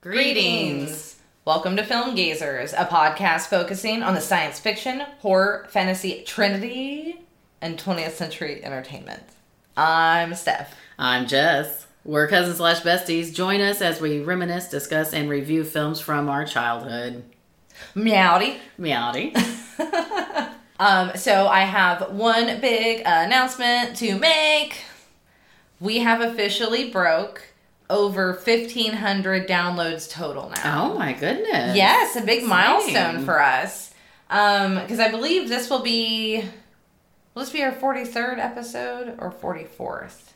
Greetings. Welcome to Film Gazers, a podcast focusing on the science fiction, horror, fantasy trinity, and 20th century entertainment. I'm Steph. I'm Jess. We're cousins slash besties. Join us as we reminisce, discuss, and review films from our childhood. Meowdy. Meowdy. Um, so I have one big announcement to make. We have officially broke over 1500 downloads total now. oh my goodness. Yes, a big Exciting. milestone for us. Um, because I believe this will be will this be our 43rd episode or 44th?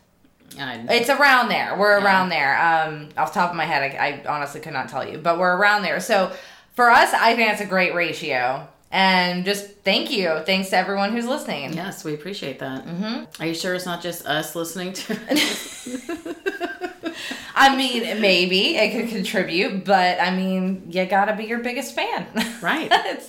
I, It's around there. We're Yeah. around there. Um, off the top of my head, I, I honestly could not tell you, but we're around there. So for us, I think that's a great ratio. And just thank you. Thanks to everyone who's listening. yes, we appreciate that. hmm Are you sure it's not just us listening to I mean, maybe it could contribute, but I mean, you gotta be your biggest fan. Right.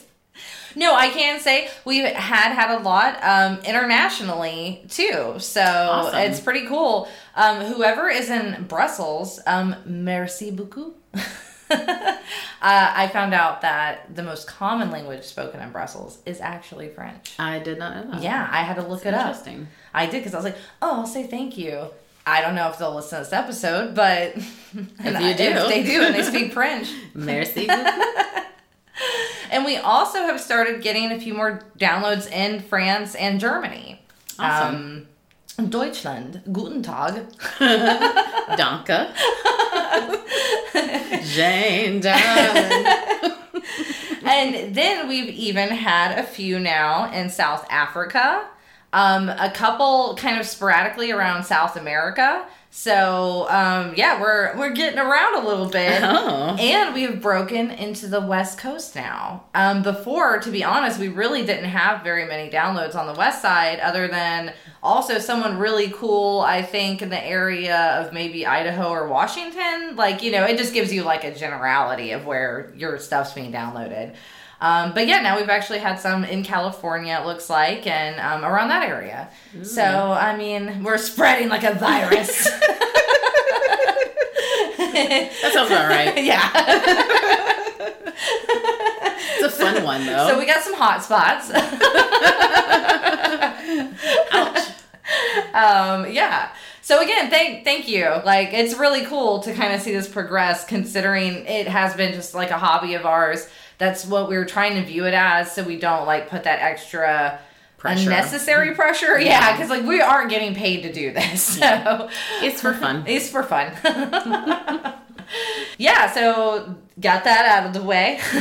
No, I can say we've had had a lot um, internationally too, so Awesome. it's pretty cool. Um, whoever is in Brussels, um, merci beaucoup. uh, I found out that the most common language spoken in Brussels is actually French. I did not know that. Yeah, I had to look it up. Interesting. I did because I was like, oh, I'll say thank you. I don't know if they'll listen to this episode, but and you I- do. if they do and they speak French. Merci. And we also have started getting a few more downloads in France and Germany. Awesome. Um, Deutschland, Guten Tag. Danke. Jane, darling. and then we've even had a few now in South Africa, um, a couple kind of sporadically around South America. So um, yeah, we're we're getting around a little bit. Oh. And we've broken into the West Coast now. Um, before, to be honest, we really didn't have very many downloads on the West Side, other than also someone really cool, I think, in the area of maybe Idaho or Washington. Like, you know, it just gives you like a generality of where your stuff's being downloaded. Um, but yeah, now we've actually had some in California, it looks like, and um, around that area. So, I mean, we're spreading like a virus. That sounds about right. yeah. It's a fun one though. So we got some hot spots. Ouch. um, yeah. So again, thank thank you. Like it's really cool to kind of see this progress, considering it has been just like a hobby of ours. That's what we were trying to view it as, so we don't like put that extra. Pressure. Unnecessary pressure, yeah, because like we aren't getting paid to do this, so It's for fun. it's for fun. yeah, so got that out of the way.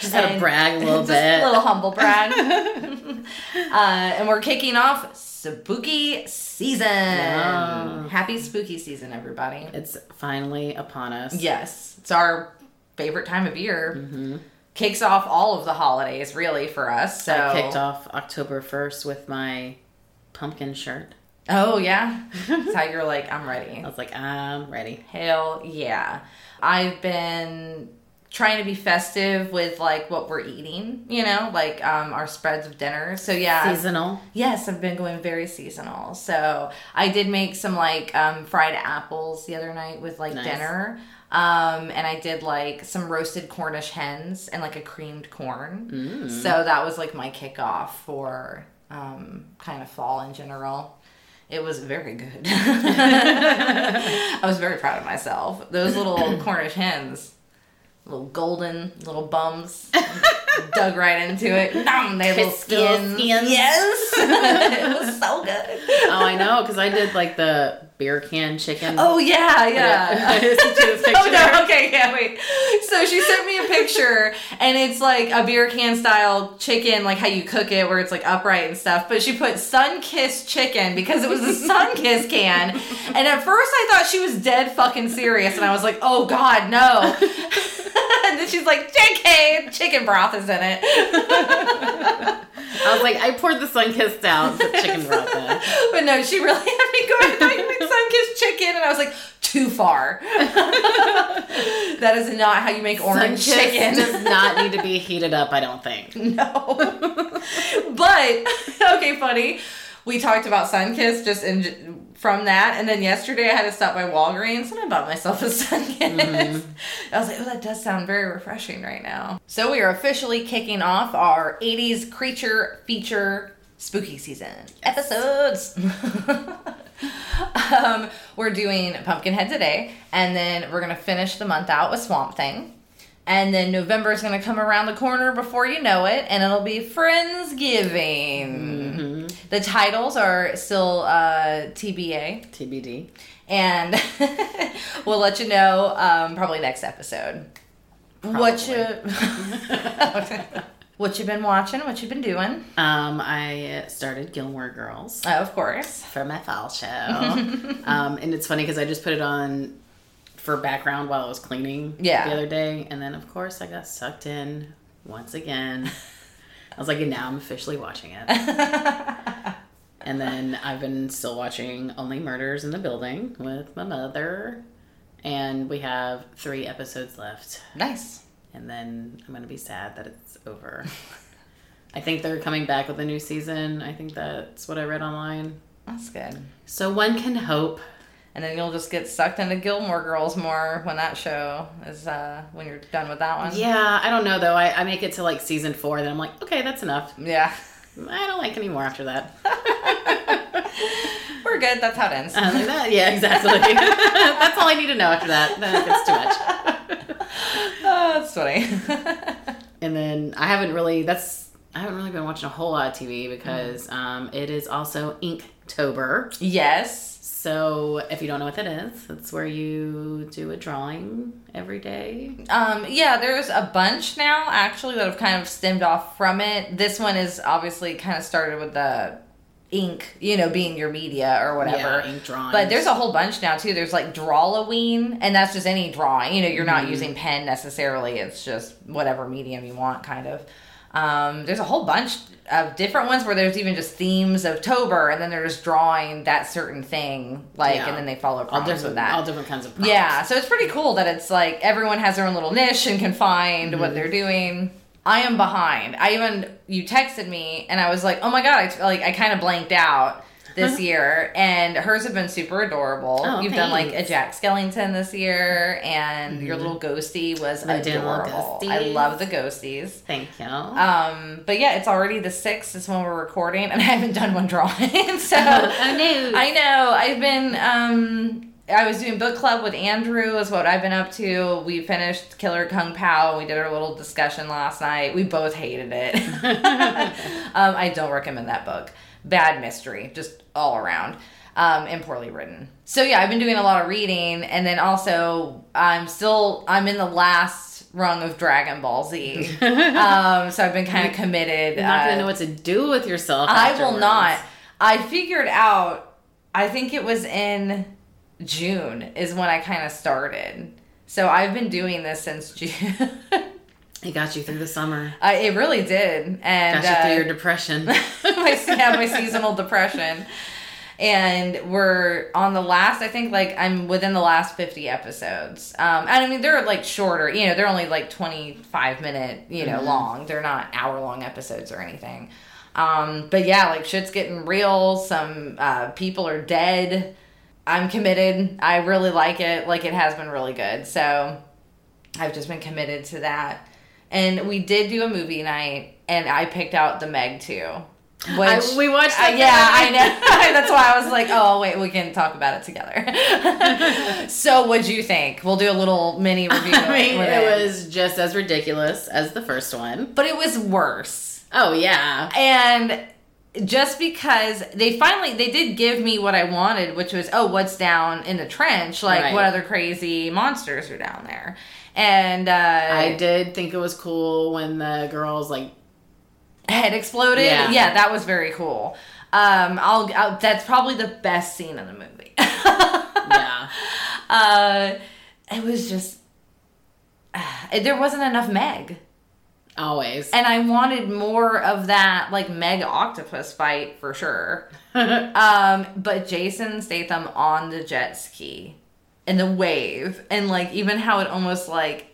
Just had to brag a little Just bit. A little humble brag. uh, and we're kicking off spooky season. Yeah. Happy spooky season, everybody. It's finally upon us. Yes, it's our favorite time of year. hmm Kicks off all of the holidays, really, for us. So I kicked off October 1st with my pumpkin shirt. Oh yeah, that's how you're like, I'm ready. I was like, I'm ready. Hell yeah. I've been trying to be festive with like what we're eating, you know, like um our spreads of dinner. So yeah. Seasonal. Yes, I've been going very seasonal. So I did make some like um, fried apples the other night with like Nice. dinner. Um, and I did like some roasted Cornish hens and like a creamed corn. Mm. So that was like my kickoff for um, kind of fall in general. It was very good. I was very proud of myself. Those little Cornish hens, little golden little bums, dug right into it. Nom, they had little Crispy little skins. skins. Yes, it was so good. Oh, I know, because I did like the beer can chicken. Oh yeah, yeah. I sent you this oh no, okay, yeah, wait. So she sent me a picture and it's like a beer can style chicken, like how you cook it, where it's like upright and stuff. But she put Sunkist chicken because it was a Sunkist can. And at first I thought she was dead fucking serious, and I was like, oh god, no. and then she's like, JK, chicken broth is in it. I was like, I poured the Sunkist out, put chicken broth in. but no, she really had me go, I thought Sunkist chicken, and I was like, too far. that is not how you make orange Sun chicken. does not need to be heated up, I don't think. No. but okay, funny. We talked about Sunkist just in from that, and then yesterday I had to stop by Walgreens and I bought myself a Sunkist. Mm-hmm. I was like, oh, that does sound very refreshing right now. So we are officially kicking off our '80s creature feature spooky season episodes. um, we're doing Pumpkinhead today, and then we're gonna finish the month out with Swamp Thing. And then November is going to come around the corner before you know it, and it'll be Friendsgiving. The titles are still uh, TBA, TBD. and we'll let you know um, probably next episode. What you what you been watching? What you've been doing? Um, I started Gilmore Girls Oh, of course. for my fall show. um, and it's funny because I just put it on for background while I was cleaning Yeah. the other day. And then, of course, I got sucked in once again. I was like, and now I'm officially watching it. and then I've been still watching Only Murders in the Building with my mother. And we have three episodes left. Nice. And then I'm going to be sad that it's over. I think they're coming back with a new season. I think that's what I read online. That's good. So one can hope. And then you'll just get sucked into Gilmore Girls more when that show is uh when you're done with that one. Yeah, I don't know though. I, I make it to like season four, then I'm like, okay, that's enough. Yeah. I don't like any more after that. We're good. That's how it ends. I'm like that. Yeah, exactly. that's all I need to know after that. Then it's too much. oh, that's funny. And then I haven't really. That's I haven't really been watching a whole lot of TV because Mm. um, it is also Inktober. yes. So if you don't know what that is, it's where you do a drawing every day. Um, yeah, there's a bunch now actually that have kind of stemmed off from it. This one is obviously kind of started with the ink, you know, being your media or whatever. Yeah, ink drawings. But there's a whole bunch now too. There's like Drawloween, and that's just any drawing. You know, you're not using pen necessarily. It's just whatever medium you want, kind of. Um, there's a whole bunch of different ones where there's even just themes of Tober, and then they're just drawing that certain thing, like, Yeah. and then they follow all different, with that. all different kinds of prompts. Yeah, so it's pretty cool that it's like everyone has their own little niche and can find Mm-hmm. what they're doing. I am behind. I even you texted me and I was like, oh my god, I like I kind of blanked out this year, and hers have been super adorable. Oh, You've done like a. Jack Skellington this year, and your little ghosty was I adorable. I love the ghosties. Thank you. Um, but yeah, it's already the sixth is when we're recording, and I haven't done one drawing. so oh no. I know. I've been um I was doing book club with Andrew is what I've been up to. We finished Killer Kung Pao. We did our little discussion last night. We both hated it. um, I don't recommend that book. Bad mystery, just all around. Um, and poorly written. So yeah, I've been doing a lot of reading, and then also I'm still I'm in the last rung of Dragon Ball Z. um, so I've been kind of committed. You're not uh, gonna know what to do with yourself. I will not. I figured out. I think it was in June is when I kind of started. So I've been doing this since June. It got you through the summer. I, it really did, and Got you through uh, your depression. my yeah, my seasonal depression. And we're on the last, I think, like I'm within the last 50 episodes. Um, and I mean, they're like shorter, you know, they're only like 25 minute, you know, long. They're not hour long episodes or anything. Um, but yeah, like shit's getting real. Some uh, people are dead. I'm committed. I really like it. Like it has been really good. So I've just been committed to that. And we did do a movie night, and I picked out the Meg 2. Which, I- we watched uh, yeah, I know. That's why I was like, oh, wait, we can talk about it together. so, what'd you think? We'll do a little mini review. I mean, it was just as ridiculous as the first one. But it was worse. Oh yeah. And just because they finally they did give me what I wanted, which was oh, what's down in the trench? Like Right. what other crazy monsters are down there? And uh, I did think it was cool when the girls like head exploded. Yeah. Yeah. that was very cool. Um, I'll, I'll that's probably the best scene in the movie. yeah. uh, it was just there wasn't enough Meg. Always. And I wanted more of that like Meg octopus fight for sure. um, but Jason Statham on the jet ski and the wave and like even how it almost like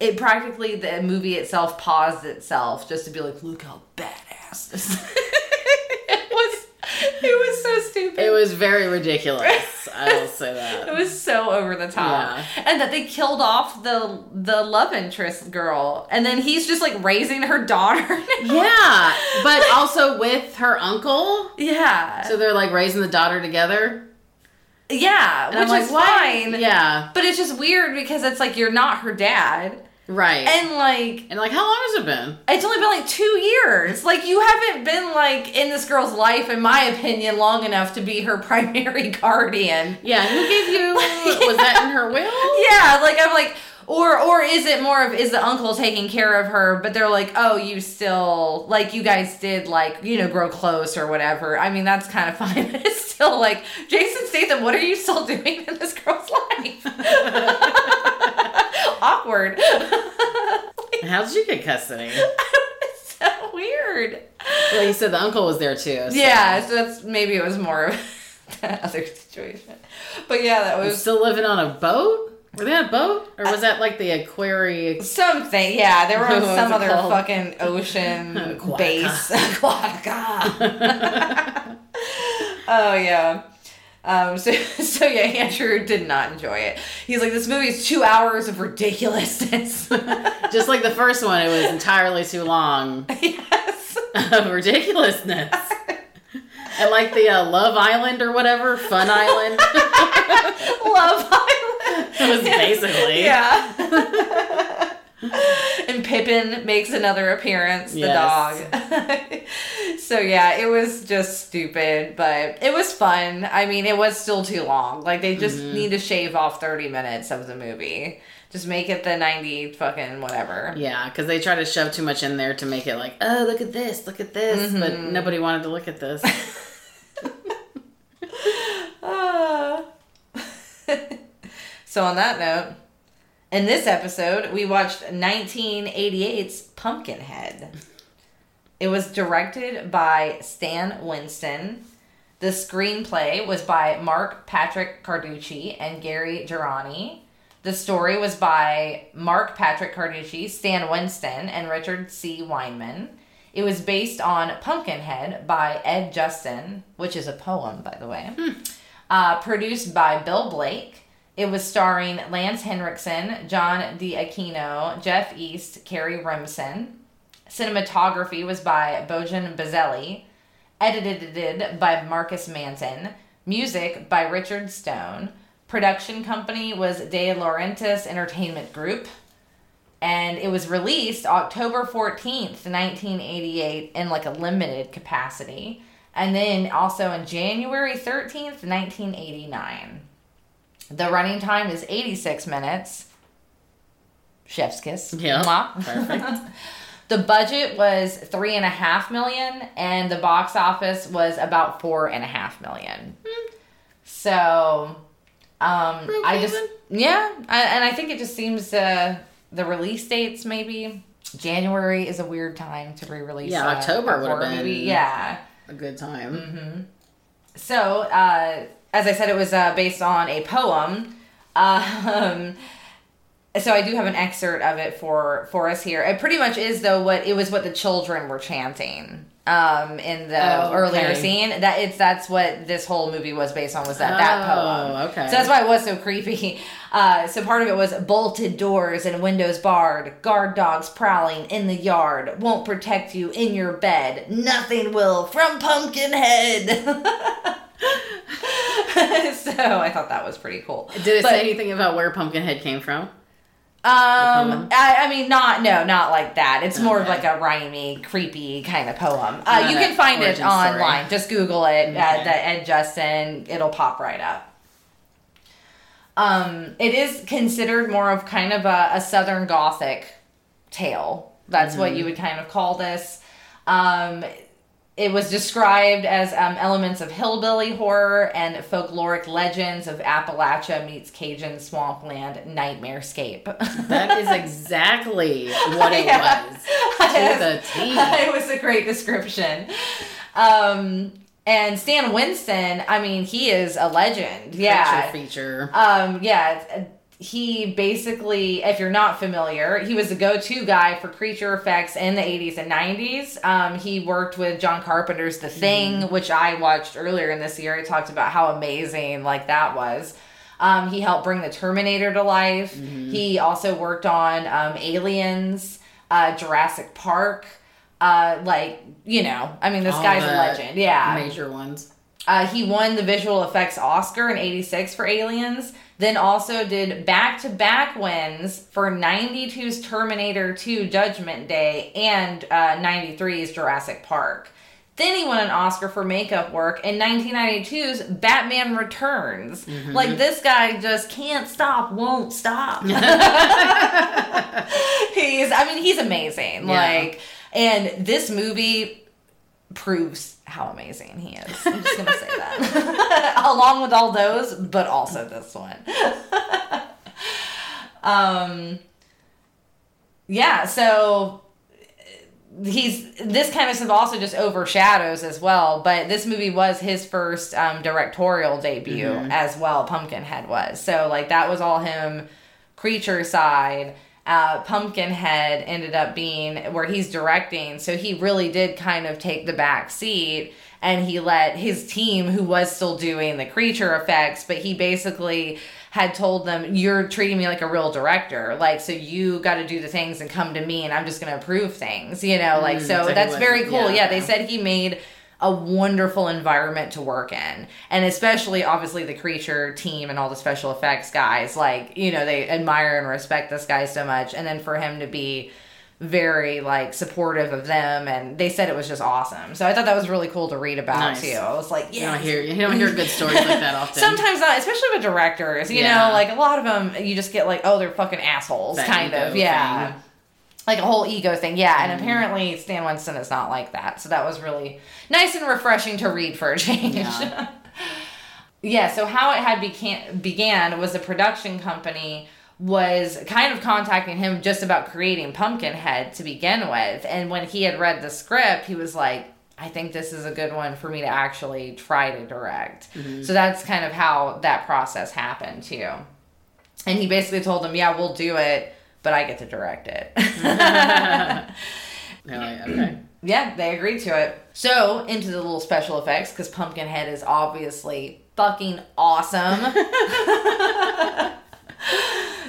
it practically the movie itself paused itself just to be like, look how badass this was. it was so stupid. It was very ridiculous. I will say that. It was so over the top, and that they killed off the the love interest girl, and then he's just like raising her daughter. Yeah, but also with her uncle. yeah, So they're like raising the daughter together. Yeah, And which like, is why? fine. Yeah, But it's just weird because it's like you're not her dad, right. And, like and like like, how long has it been? it's only been like two years. Like you haven't been like in this girl's life, in my opinion, long enough to be her primary guardian. Yeah, who gave you? was that in her will? Yeah, like I'm like, or or is it more of is the uncle taking care of her? But they're like, oh, you still like you guys did like you know grow close or whatever. I mean that's kind of fine. But it's still like Jason Statham. What are you still doing in this girl's life? Awkward. How did you get custody? it's so weird. Well, you said the uncle was there too. so- Yeah, so that's maybe it was more of that other situation. But yeah, that Was was still living on a boat? Were they on a boat, or was that like the Aquari? something. Yeah, they were on some other called? fucking ocean Aquatica. base. Aquatica. oh yeah. Um, so, so yeah, Andrew did not enjoy it. He's like, this movie is two hours of ridiculousness. Just like the first one, it was entirely too long yes. of ridiculousness. And like the uh, Love Island or whatever, Fun Island. Love Island. It was basically. Yeah. and Pippin makes another appearance, the Yes. dog. so yeah, it was just stupid, but it was fun. I mean, it was still too long. Like they just Mm-hmm. need to shave off 30 minutes of the movie. Just make it the 90 fucking whatever. Yeah, because they try to shove too much in there to make it like, oh, look at this, look at this, but Mm-hmm. nobody wanted to look at this. Ah. so on that note, in this episode, we watched 1988's Pumpkinhead. It was directed by Stan Winston. The screenplay was by Mark Patrick Carducci and Gary Gerani. The story was by Mark Patrick Carducci, Stan Winston, and Richard C. Weinman. It was based on Pumpkinhead by Ed Justin, which is a poem, by the way. Uh, produced by Bill Blake. It was starring Lance Henriksen, John D'Aquino, Jeff East, Kerry Remsen. Cinematography was by Bojan Bazelli. Edited by Marcus Manson. Music by Richard Stone. Production company was De Laurentiis Entertainment Group. And it was released October 14th, 1988, in like a limited capacity. And then also in January 13th, 1989. The running time is 86 minutes. Chef's kiss. Yeah, Mwah. perfect. The budget was three and a half million, and the box office was about four and a half million. So, um, I just yeah, I, and I think it just seems uh, the release dates maybe January is a weird time to re-release. Yeah, a- October a would've been- movie. Yeah. A good time. Mm-hmm. So, uh, as I said, it was uh, based on a poem. Um, so I do have an excerpt of it for for us here. It pretty much is though what it was what the children were chanting um, in the Oh, earlier scene. That it's that's what this whole movie was based on was that that Oh, poem. okay. So that's why it was so creepy. Uh, so part of it was bolted doors and windows barred, guard dogs prowling in the yard, won't protect you in your bed. Nothing will from Pumpkinhead. so I thought that was pretty cool. Did it But- say anything about where Pumpkinhead came from? Um. I, I mean, not no, not like that. It's more of like a rhymey, creepy kind of poem. Uh, you can find it origin story. online. Just Google it. Okay. the Ed Justin. It'll pop right up. Um, it is considered more of kind of a, a Southern Gothic tale. That's what Mm-hmm. you would kind of call this. Um, it was described as um, elements of hillbilly horror and folkloric legends of Appalachia meets Cajun swampland nightmare scape. That is exactly what it Yeah. was. To the T. it was a great description. Um, and Stan Winston, I mean, he is a legend. Yeah. Feature. Um, yeah. He basically, if you're not familiar, he was the go-to guy for creature effects in the 80s and 90s. Um, he worked with John Carpenter's The Thing, which I watched earlier in this year. He talked about how amazing like that was. Um, he helped bring the Terminator to life. He also worked on um, Aliens, uh, Jurassic Park. Uh, like you know, I mean, this All guy's a legend. Yeah, Major ones. uh, he won the visual effects Oscar in 86 for Aliens, then also did back to back wins for 92's Terminator 2 Judgment Day and uh, 93's Jurassic Park. Then he won an Oscar for makeup work in 1992's Batman Returns. Like, this guy just can't stop, won't stop. he's, I mean, he's amazing. Yeah. Like, and this movie proves how amazing he is. I'm just gonna say that. Along with all those, but also this one. um yeah, so he's this kind of stuff also just overshadows as well but this movie was his first um, directorial debut as well pumpkinhead was so like that was all him creature side uh, pumpkinhead ended up being where he's directing. So he really did kind of take the back seat and he let his team who was still doing the creature effects but he basically had told them you're treating me like a real director. Like so you got to do the things and come to me and i'm just going to approve things you know like Mm, so that's very cool. yeah, yeah they said he made a wonderful environment to work in and especially obviously the creature team and all the special effects guys like you know they admire and respect this guy so much and then for him to be very like supportive of them and they said it was just awesome so i thought that was really cool to read about Nice. too i was like You yeah don't hear you don't hear good stories like that often. Sometimes not, especially with directors. You Yeah. know, like a lot of them, you just get like, oh, they're fucking assholes, That kind of. Yeah. thing. Mm-hmm. Like a whole ego thing. Yeah. And apparently Stan Winston is not like that. So that was really nice and refreshing to read for a change. Yeah. Yeah, so how it had began began was a production company was kind of contacting him just about creating Pumpkinhead to begin with. And when he had read the script, he was like, I think this is a good one for me to actually try to direct. So that's kind of how that process happened too. And he basically told them, Yeah, we'll do it, but I get to direct it. They're okay. Yeah, they agreed to it. So, into the little special effects, because Pumpkinhead is obviously fucking awesome.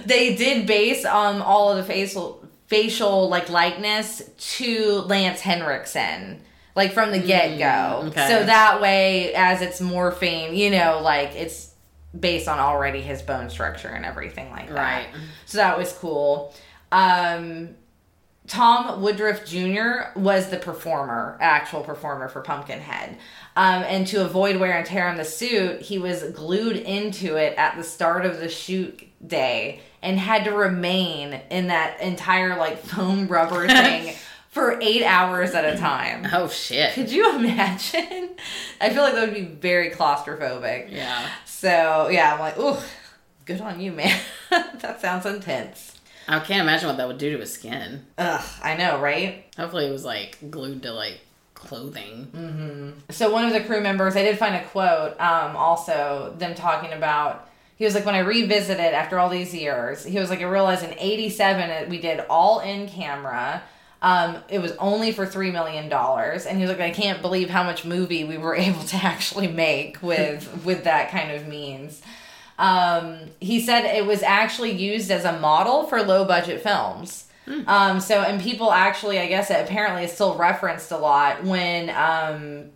they did base um all of the facial facial like likeness to Lance Henriksen. Like from the get go. Mm, okay. So that way, as it's morphing, you know, like it's based on already his bone structure and everything like that. Right. So that was cool. Um, Tom Woodruff Jr. was the performer, actual performer for Pumpkinhead. Um, and to avoid wear and tear on the suit, he was glued into it at the start of the shoot day and had to remain in that entire like foam rubber thing for eight hours at a time. Oh shit. Could you imagine? I feel like that would be very claustrophobic. Yeah. So yeah, I'm like, ooh, good on you, man. that sounds intense. I can't imagine what that would do to his skin. Ugh, I know, right? Hopefully it was like glued to like clothing. Mm. So one of the crew members, I did find a quote, um, also them talking about. He was like, when I revisited after all these years, he was like, I realized in '87 it- we did all in camera. Um, it was only for three million dollars, and he was like, I can't believe how much movie we were able to actually make with with that kind of means. Um, he said it was actually used as a model for low budget films. Um, so, and people actually, I guess it apparently is still referenced a lot when um,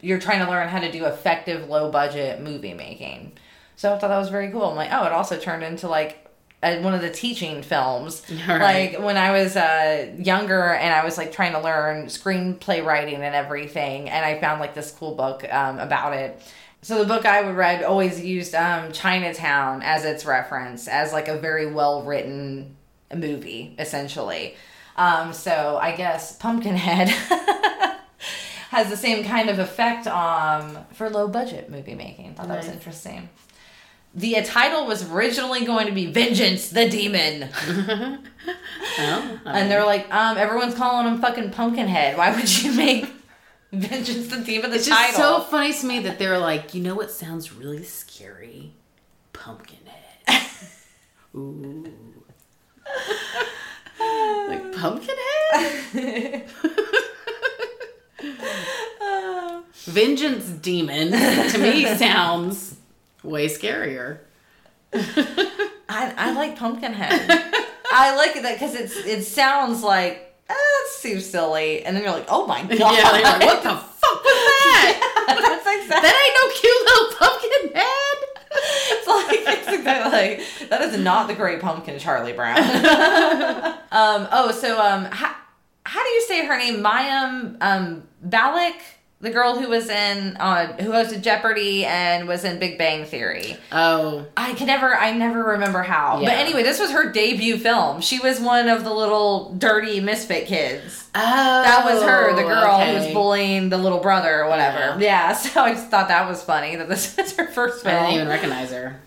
you're trying to learn how to do effective low budget movie making. So I thought that was very cool. I'm like, oh, it also turned into like a, one of the teaching films. Right. Like when I was uh, younger and I was like trying to learn screenplay writing and everything, and I found like this cool book um, about it. So the book I would read always used um, Chinatown as its reference, as like a very well written movie, essentially. Um, so I guess Pumpkinhead has the same kind of effect um, for low budget movie making. Thought that was interesting. The title was originally going to be Vengeance the Demon. Oh, And they're like, um, everyone's calling him fucking Pumpkinhead. Why would you make Vengeance the Demon the it's just title? so funny to me that they're like, you know what sounds really scary? Pumpkinhead. Ooh. like Pumpkinhead? Vengeance Demon to me sounds way scarier. I, I like Pumpkinhead. I like that because it's it sounds like eh, it's too silly, and then you're like, oh my god, Yeah, like, what the fuck was that? That's exactly. that ain't no cute little pumpkin head. It's like it's exactly like that is not the Great Pumpkin, Charlie Brown. um. Oh, so um, how, how do you say her name? Mayim um Balak, the girl who was in uh who hosted Jeopardy and was in Big Bang Theory. Oh, I can never, I never remember how. But anyway, this was her debut film. She was one of the little dirty misfit kids. oh, That was her, the girl who was bullying the little brother or whatever. Yeah. Yeah, so I just thought that was funny that this was her first film. I didn't even recognize her.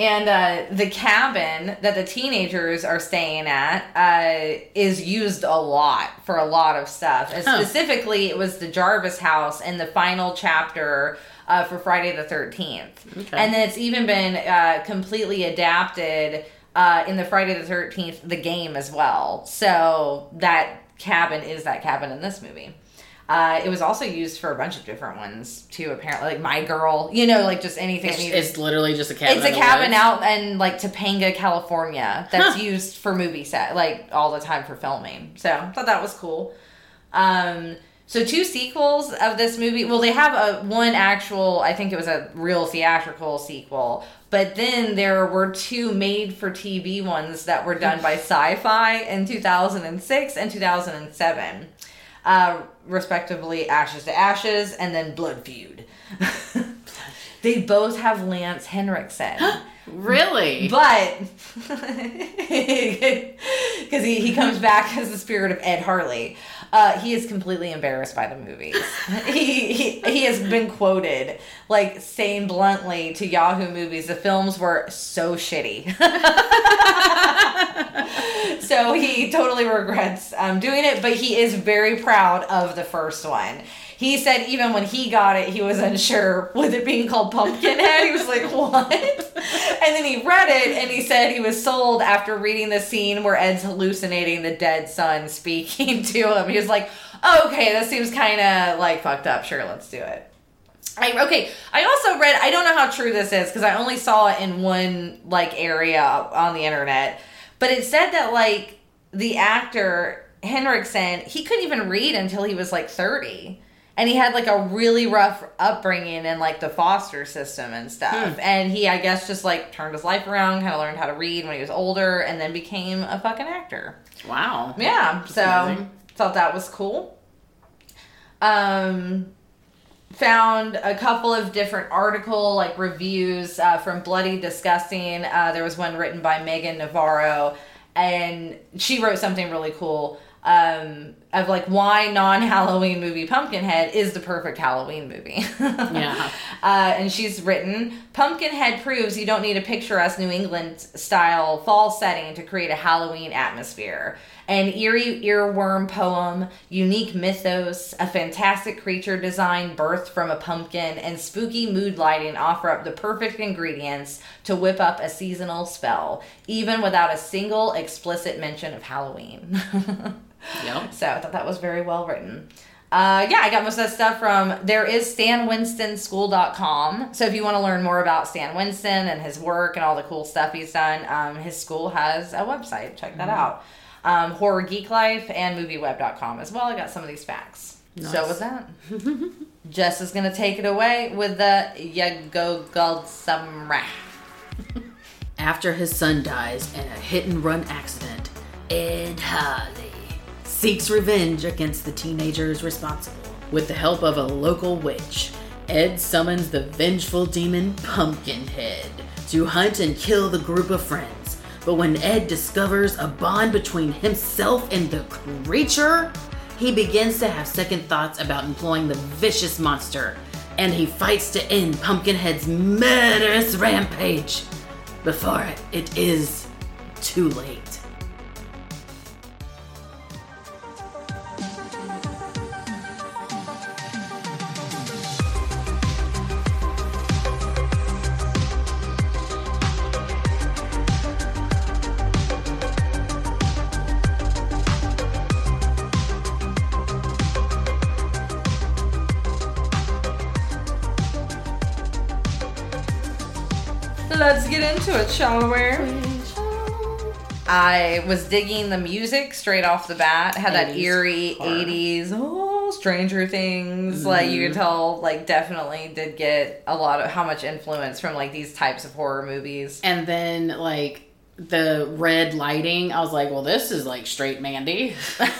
And uh, the cabin that the teenagers are staying at uh, is used a lot for a lot of stuff. And specifically, it was the Jarvis house in the final chapter uh, for Friday the 13th. Okay. And then it's even been uh, completely adapted uh, in the Friday the 13th, the game as well. So that cabin is that cabin in this movie. Uh, it was also used for a bunch of different ones too. Apparently, like My Girl, you know, like just anything. It's, it's literally just a cabin. it's a cabin woods. out in like Topanga, California, that's Huh. used for movie set, like all the time for filming. So I thought that was cool. Um, so two sequels of this movie. Well, they have a one actual. I think it was a real theatrical sequel, but then there were two made-for-TV ones that were done by Sci-Fi in 2006 and 2007, uh, respectively. Ashes to Ashes and then Blood Feud. they both have Lance Henriksen. Really? But because he, he comes back as the spirit of Ed Harley, uh, he is completely embarrassed by the movies. he, he he has been quoted like saying bluntly to Yahoo Movies, the films were so shitty. so he totally regrets um, doing it, but he is very proud of the first one. He said even when he got it, he was unsure with it being called Pumpkinhead. He was like, "What?" And then he read it, and he said he was sold after reading the scene where Ed's hallucinating the dead son speaking to him. He was like, "Okay, that seems kind of like fucked up. Sure, let's do it." I, okay, I also read. I don't know how true this is because I only saw it in one like area on the internet, but it said that like the actor Henriksen, he couldn't even read until he was like thirty, and he had like a really rough upbringing in like the foster system and stuff. And he, I guess, just like turned his life around, kind of learned how to read when he was older, and then became a fucking actor. Wow. Yeah, so amazing. thought that was cool. Um, found a couple of different article like reviews uh, from Bloody Disgusting. Uh, there was one written by Megan Navarro, and she wrote something really cool um, of like why non Halloween movie Pumpkinhead is the perfect Halloween movie. Yeah. Uh, and she's written Pumpkinhead proves you don't need a picturesque New England style fall setting to create a Halloween atmosphere. An eerie earworm poem, unique mythos, a fantastic creature design birthed from a pumpkin, and spooky mood lighting offer up the perfect ingredients to whip up a seasonal spell, even without a single explicit mention of Halloween. Yep. So I thought that was very well written. Uh, yeah, I got most of that stuff from there is stanwinstonschool.com. So if you want to learn more about Stan Winston and his work and all the cool stuff he's done, um, his school has a website. Check that out. Um, Horror Geek Life and movieweb.com as well. I got some of these facts. So Nice. with that, Jess is going to take it away with the Yago Gold Samurai. After his son dies in a hit and run accident, Ed Harley seeks revenge against the teenagers responsible. With the help of a local witch, Ed summons the vengeful demon Pumpkinhead to hunt and kill the group of friends. But when Ed discovers a bond between himself and the creature, he begins to have second thoughts about employing the vicious monster, and he fights to end Pumpkinhead's murderous rampage before it is too late. Into it, shall we? I was digging the music straight off the bat. Had that eerie horror. 80s, oh, Stranger Things. Mm-hmm. Like you could tell, like definitely did get a lot of how much influence from like these types of horror movies. And then like the red lighting, I was like, well, this is like straight Mandy. right?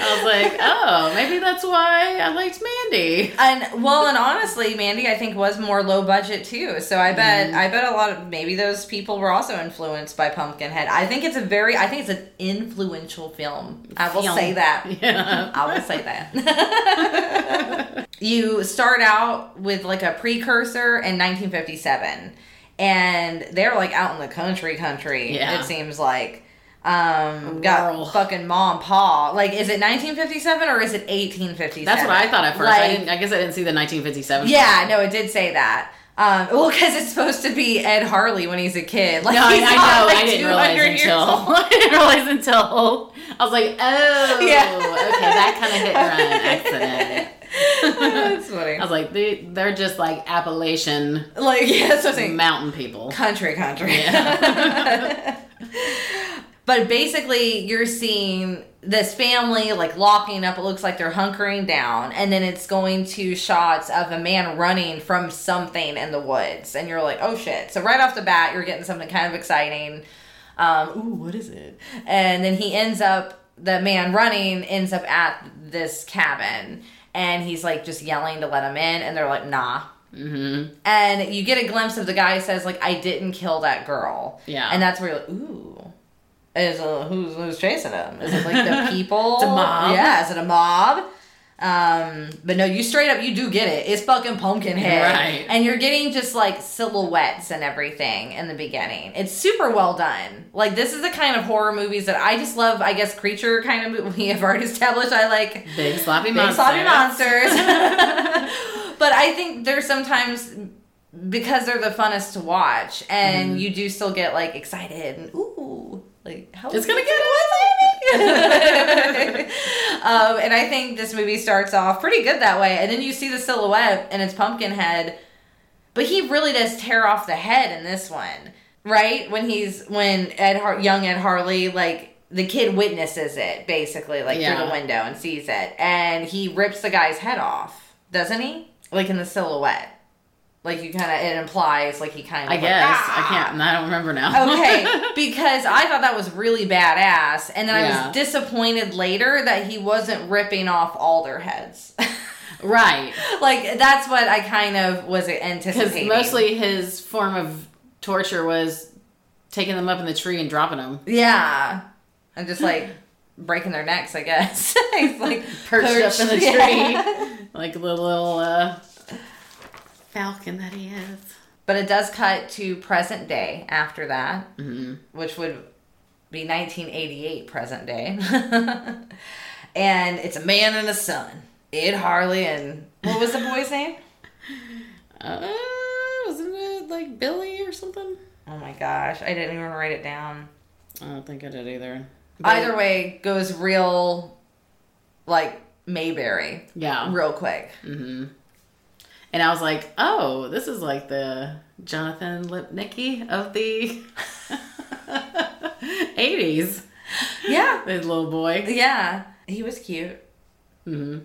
I was like, oh, maybe that's why I liked Mandy. And well, and honestly, Mandy, I think was more low budget too. So I bet, mm-hmm. I bet a lot of maybe those people were also influenced by Pumpkinhead. I think it's a very, I think it's an influential film. I will Film. say that. Yeah. I will say that. you start out with like a precursor in 1957, and they're like out in the country, country. Yeah. It seems like. Um, got fucking mom, pa. Like, is it 1957 or is it 1857? That's what I thought at first. I Like- didn't. I guess I didn't see the 1957. yeah, no, it did say that. Um, well, because it's supposed to be Ed Harley when he's a kid. Like, No, I, I know. like, I didn't realize until. I didn't realize until I was like, oh, Yeah. okay, that kind of hit and run accident. That's funny. I was like, they, they're just like Appalachian Like, yeah, I'm mountain people. Country, country. Yeah. But basically, you're seeing this family like locking up. It looks like they're hunkering down, and then it's going to shots of a man running from something in the woods, and you're like, oh shit! So right off the bat, you're getting something kind of exciting. Um, ooh, what is it? And then he ends up. The man running ends up at this cabin, and he's like just yelling to let him in, and they're like, nah. Mm-hmm. And you get a glimpse of the guy who says like, I didn't kill that girl. Yeah. And that's where you're like, ooh. Is uh, who's who's chasing him? Is it like the people? It's a mob. Yeah, is it a mob? Um, but no, you straight up you do get it. It's fucking Pumpkinhead, Right. And you're getting just like silhouettes and everything in the beginning. It's super well done. Like this is the kind of horror movies that I just love. I guess creature kind of movie. We have already established I like Big sloppy big monsters. sloppy monsters. but I think there's sometimes because they're the funnest to watch, and Mm-hmm. you do still get like excited and ooh, like how It's gonna get away, um, and I think this movie starts off pretty good that way, and then you see the silhouette and it's Pumpkinhead, but he really does tear off the head in this one, right? When he's when Ed Har- young Ed Harley like. The kid witnesses it basically, like through the window, and sees it, and he rips the guy's head off, doesn't he? Like in the silhouette, like you kind of it implies like he kind of. I guess I can't. I don't remember now. okay, because I thought that was really badass, and then I was disappointed later that he wasn't ripping off all their heads. right. like that's what I kind of was anticipating. Because mostly his form of torture was taking them up in the tree and dropping them. yeah, and just like breaking their necks. I guess he's like Perched up in the tree. yeah. Like the little uh, falcon that he is. But it does cut to present day after that, hmm which would be 1988 present day. and it's a man and a son. Ed Harley and what was the boy's name? Uh, wasn't it like Billy or something? Oh my gosh, I didn't even write it down. I don't think I did either. Either way, goes real like Mayberry Yeah. real quick. hmm And I was like, oh, this is like the Jonathan Lipnicki of the 80s. Yeah. This little boy. Yeah. He was cute. Mm-hmm.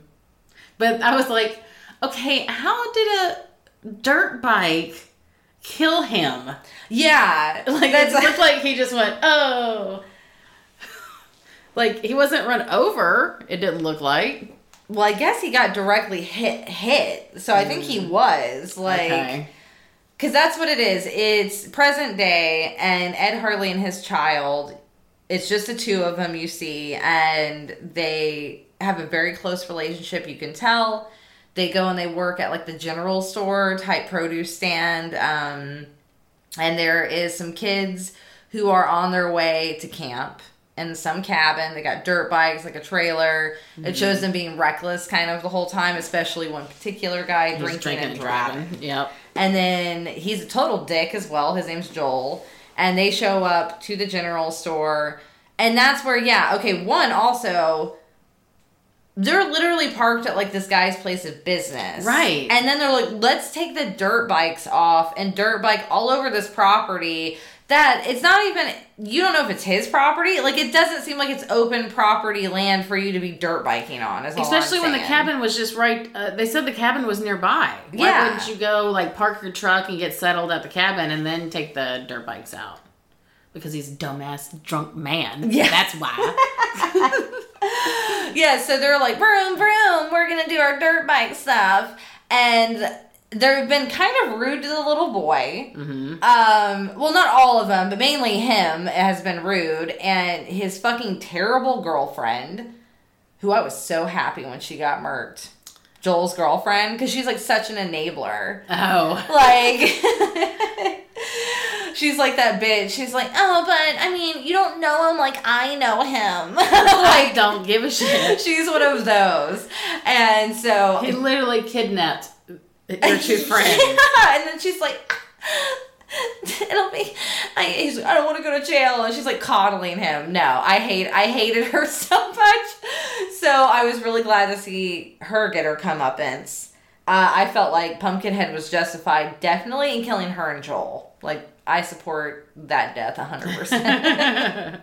But I was like, okay, how did a dirt bike kill him? Yeah. Like that's it looked like he just went, oh. Like he wasn't run over. It didn't look like. Well, I guess he got directly hit hit. So I think he was like okay. Because that's what it is. It's present day, and Ed Harley and his child. It's just the two of them you see, and they have a very close relationship. You can tell. They go and they work at like the general store type produce stand. Um, and there is some kids who are on their way to camp in some cabin. They got dirt bikes, like a trailer. It mm-hmm. shows them being reckless kind of the whole time, especially one particular guy Just drinking, drinking and and driving. driving. Yep. And then he's a total dick as well. His name's Joel. And they show up to the general store. And that's where, yeah, okay, one also, they're literally parked at like this guy's place of business. Right. And then they're like, let's take the dirt bikes off and dirt bike all over this property that it's not even you don't know if it's his property. Like it doesn't seem like it's open property land for you to be dirt biking on. Is all I'm Especially when the cabin was just right. Uh, they said the cabin was nearby. Why Yeah. wouldn't you go like park your truck and get settled at the cabin and then take the dirt bikes out? Because he's a dumbass drunk man. Yeah. that's why. Yeah, so they're like, vroom, vroom, we're gonna do our dirt bike stuff. And they've been kind of rude to the little boy. hmm Um, well, not all of them, but mainly him has been rude, and his fucking terrible girlfriend, who I was so happy when she got murked. Joel's girlfriend, because she's like such an enabler. Oh. Like, she's like that bitch. She's like, oh, but I mean, you don't know him like I know him. I don't give a shit. she's one of those. And so He literally kidnapped your two friends. Yeah, and then she's like, it'll be. I, he's, I don't want to go to jail, and she's like coddling him. No, I hate. I hated her so much. So I was really glad to see her get her comeuppance. Uh, I felt like Pumpkinhead was justified, definitely in killing her and Joel. Like I support that death hundred percent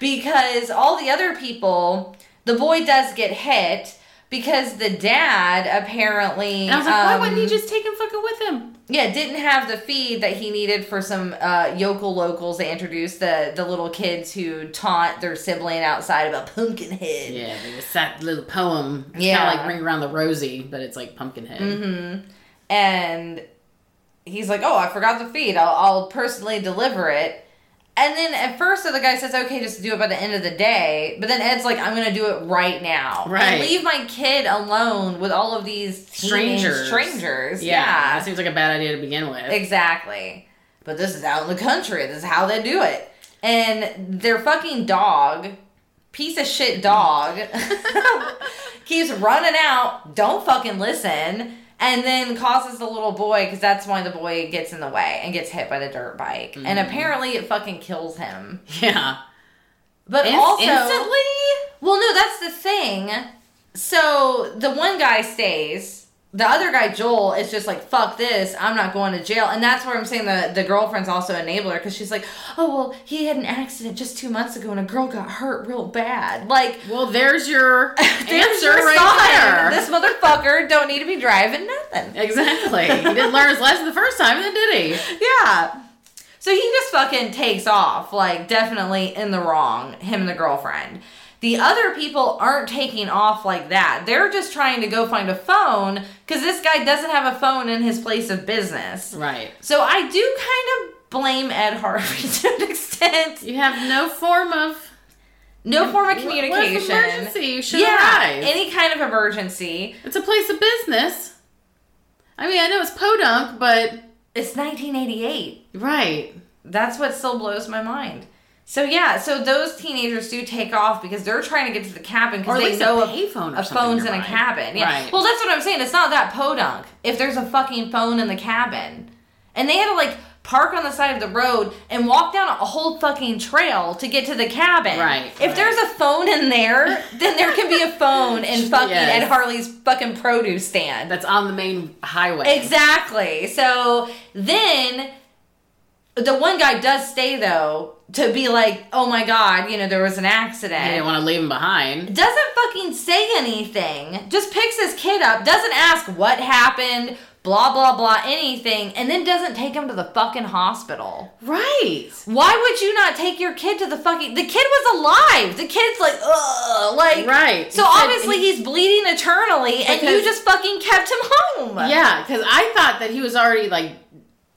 because all the other people, the boy does get hit because the dad apparently. And I was like, why um, wouldn't he just take him fucking with him? yeah, didn't have the feed that he needed for some uh, yokel locals. They introduced the the little kids who taunt their sibling outside about Pumpkinhead. Yeah, they just that little poem. It's Yeah. kind of like Ring Around the Rosie, but it's like Pumpkinhead. Mm-hmm. And he's like, "Oh, I forgot the feed. I'll, I'll personally deliver it." And then at first, the guy says, "Okay, just do it by the end of the day." But then Ed's like, "I'm gonna do it right now. And Right. leave my kid alone with all of these Strangers. strangers. Yeah, yeah. that seems like a bad idea to begin with. Exactly. But this is out in the country. This is how they do it. And their fucking dog, piece of shit dog, keeps running out, don't fucking listen, and then causes the little boy, because that's why the boy gets in the way and gets hit by the dirt bike. And mm-hmm. apparently it fucking kills him. Yeah. But In- also. instantly? Well, no, that's the thing. So the one guy stays. The other guy, Joel, is just like, fuck this, I'm not going to jail. And that's where I'm saying the, the girlfriend's also enabler because she's like, oh, well, he had an accident just two months ago and a girl got hurt real bad. Like, Well, there's your there's answer your right sign. there. This motherfucker don't need to be driving nothing. Exactly. He didn't learn his lesson the first time, then did he? Yeah. So he just fucking takes off, like definitely in the wrong, him and the girlfriend. The other people aren't taking off like that. They're just trying to go find a phone because this guy doesn't have a phone in his place of business. Right. So I do kind of blame Ed Harley to an extent. You have no form of No form of communication. Emergency? You should yeah, arrive. any kind of emergency. it's a place of business. I mean, I know it's podunk, but It's 1988. right. That's what still blows my mind. So yeah, so those teenagers do take off because they're trying to get to the cabin because they know a payphone a phone's in a cabin. Yeah. Right. Well, that's what I'm saying. It's not that podunk if there's a fucking phone in the cabin, and they had to like park on the side of the road and walk down a whole fucking trail to get to the cabin. Right, If right. there's a phone in there, then there can be a phone in fucking Yes. Ed Harley's fucking produce stand. That's on the main highway. Exactly. So then the one guy does stay though to be like, oh my god, you know, there was an accident. I didn't want to leave him behind. doesn't fucking say anything. Just picks his kid up, doesn't ask what happened, blah blah blah, anything, and then doesn't take him to the fucking hospital. Right. Why would you not take your kid to the fucking the kid was alive. The kid's like, ugh like Right. So He said- obviously he's bleeding eternally and you just fucking kept him home. Yeah, because I thought that he was already like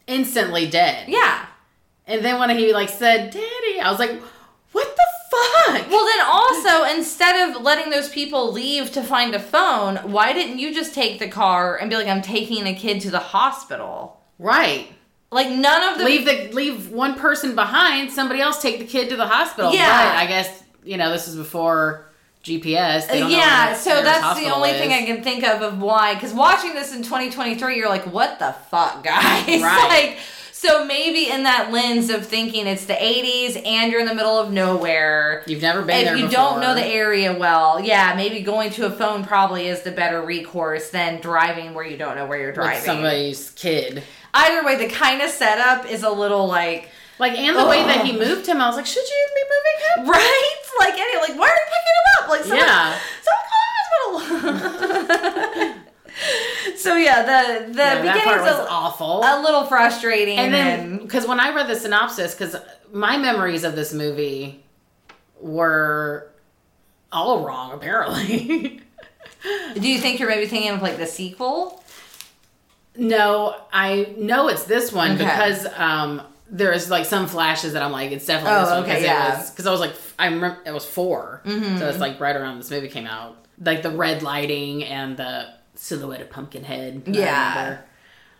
instantly dead. Yeah. And then when he like said, "Daddy," I was like, "What the fuck?" Well, then also, instead of letting those people leave to find a phone, why didn't you just take the car and be like, I'm taking a kid to the hospital? right. Like, none of the. leave the leave one person behind. Somebody else take the kid to the hospital. Yeah. I guess you know this is before GPS. They don't yeah, so that's the only is. thing I can think of of why. Because watching this in 2023, you're like, what the fuck, guys? Right. like, So maybe in that lens of thinking it's the 80s and you're in the middle of nowhere. You've never been if there you before. don't know the area well, yeah, maybe going to a phone probably is the better recourse than driving where you don't know where you're driving. with somebody's kid. Either way, the kind of setup is a little like Like, and the way that he moved him, I was like, should you be moving him? right, like any like why are you picking him up? Like someone, Yeah. someone call the hospital. so yeah, the the Yeah, part was a, awful. a little frustrating, and then, because when I read the synopsis, because my memories of this movie were all wrong, apparently. do you think you're maybe thinking of like the sequel? no, I know it's this one Okay. because um, there's like some flashes that I'm like, it's definitely Oh, this one. okay, Because yeah. it was, because I was like, I remember it was 4 Mhm. So it's like right around this movie came out. Like the red lighting and the silhouette of Pumpkinhead. Yeah.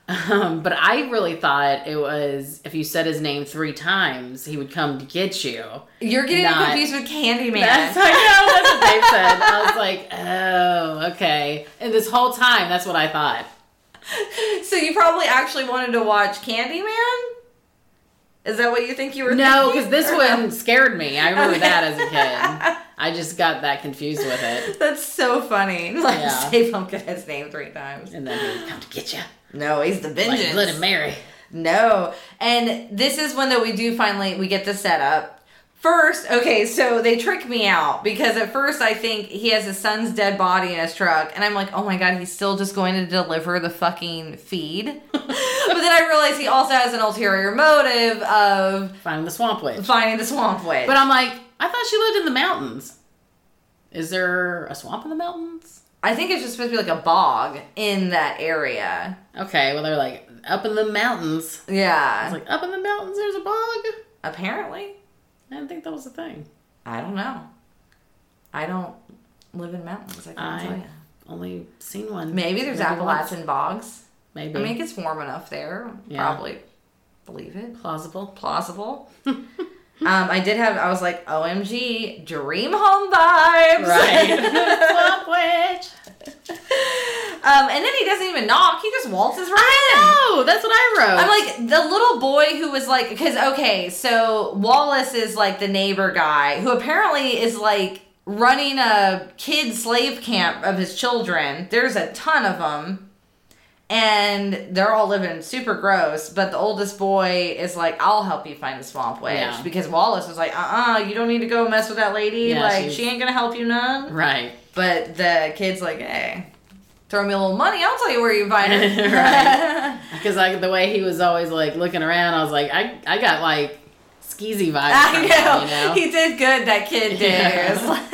Um, but I really thought it was if you said his name three times, he would come to get you. You're getting Not- confused with Candyman. That's I know that's what they said. I was like, oh, okay. And this whole time, that's what I thought. so you probably actually wanted to watch Candyman? Is that what you think you were No, because this one scared me. I remember Okay. that as a kid. I just got that confused with it. That's so funny. Like Yeah. say Pumpkinhead's name three times. And then he come to get you. No, he's the Like vengeance. Bloody Mary. No. And this is when that we do finally we get the setup. First, okay, so they trick me out because at first I think he has his son's dead body in his truck, and I'm like, oh my god, he's still just going to deliver the fucking feed. but then I realize he also has an ulterior motive of Finding the swamp witch. finding the swamp witch. But I'm like, I thought she lived in the mountains. Is there a swamp in the mountains? I think it's just supposed to be like a bog in that area. Okay, well they're like up in the mountains. Yeah. was like, up in the mountains, there's a bog. Apparently. I didn't think that was a thing. I don't know. I don't live in mountains, I can't tell you. Only seen one. Maybe there's Maybe Appalachian bogs. Maybe. I mean, it gets warm enough there. Yeah. Probably believe it. plausible. Plausible. um, I did have, I was like, OMG, dream home vibes. Right. swamp witch. um, and then he doesn't even knock. He just waltzes right in. Oh, that's what I wrote. I'm like the little boy who was like, because okay, so Wallace is like the neighbor guy who apparently is like running a kid slave camp of his children. There's a ton of them, and they're all living super gross. But the oldest boy is like, "I'll help you find the swamp witch," Yeah. because Wallace was like, "Uh, uh you don't need to go mess with that lady. Yeah, like, she's- she ain't gonna help you none." right. But the kid's like, "Hey." Throw me a little money. I'll tell you where you find it. Right. Because like the way he was always like looking around, I was like, I I got like skeezy vibes. I know. Him, you know? He did good, that kid did. Yeah. It was like-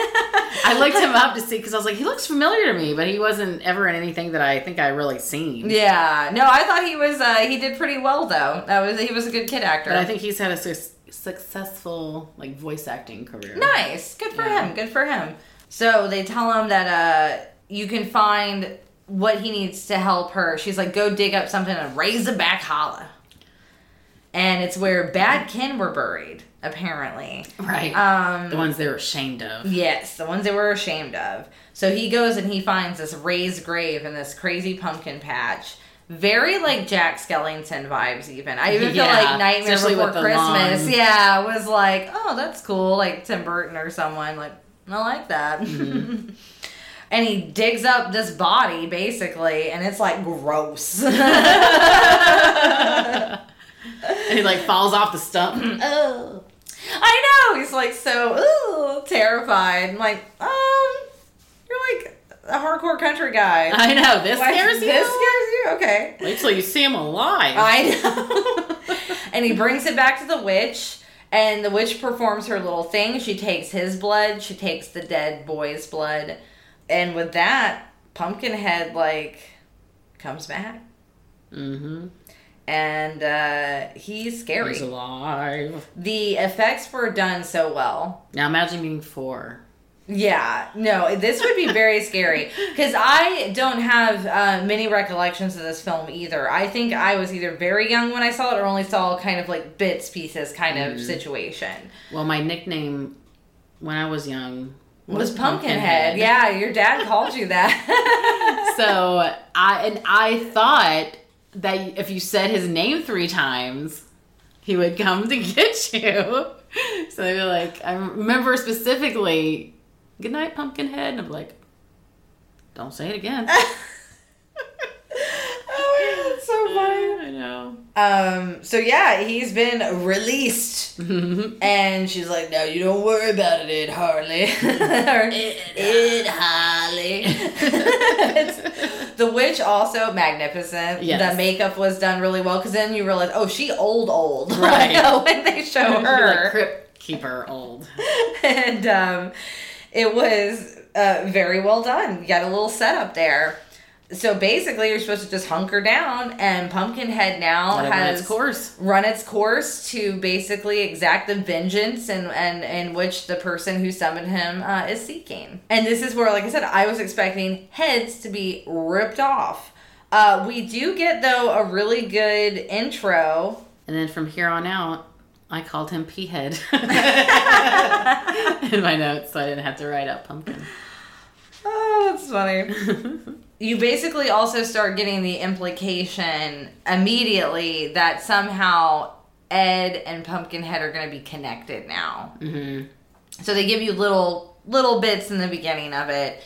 I looked him up to see because I was like, he looks familiar to me, but he wasn't ever in anything that I think I really seen. Yeah. No, I thought he was uh he did pretty well though. That was he was a good kid actor. But I think he's had a su- successful like voice acting career. nice. Good for Yeah. him. Good for him. So they tell him that uh you can find what he needs to help her. She's like, go dig up something and Razorback Hollow. And it's where Bad Ken were buried, apparently. Right. Um the ones they were ashamed of. Yes, the ones they were ashamed of. So he goes and he finds this raised grave in this crazy pumpkin patch. Very like Jack Skellington vibes, even. I even feel like Nightmare especially Before Christmas. long- Yeah, was like, oh, that's cool. Like Tim Burton or someone. Like, I like that. Mm-hmm. and he digs up this body, basically, and it's like gross. and he like falls off the stump. oh. I know. He's like so ooh, terrified. I'm like, um, you're like a hardcore country guy. I know this Why- scares you. This scares you? Okay. Wait till you see him alive. I know. and he brings it back to the witch, and the witch performs her little thing. She takes his blood, she takes the dead boy's blood, and with that, Pumpkinhead like comes back, mm-hmm. And uh, he's scary. He's alive. the effects were done so well. Now imagine being four. Yeah, no, this would be very scary because I don't have uh, many recollections of this film either. I think I was either very young when I saw it or only saw kind of like bits, pieces kind of situation. Well, my nickname when I was young Was Pumpkinhead. Yeah, your dad called you that. so I and I thought that if you said his name three times, he would come to get you. So they'd be like, I remember specifically, "Good night, Pumpkinhead," and I'm like, "Don't say it again." that's so funny. I know. Um, so yeah, he's been released. And she's like, no, you don't worry about it, Ed Harley. Or, Ed Harley. The witch also magnificent. Yes. The makeup was done really well because then you realize, oh, she old old. Right. when they show like her. Crypt Keeper old. and um, it was uh, very well done. You got a little setup there. So basically, you're supposed to just hunker down, and Pumpkinhead now Let has its course. run its course to basically exact the vengeance and and in which the person who summoned him uh, is seeking. And this is where, like I said, I was expecting heads to be ripped off. Uh, we do get though a really good intro. And then from here on out, I called him P-head in my notes, so I didn't have to write up pumpkin. Oh, that's funny. you basically also start getting the implication immediately that somehow Ed and Pumpkinhead are going to be connected now. hmm So they give you little little bits in the beginning of it.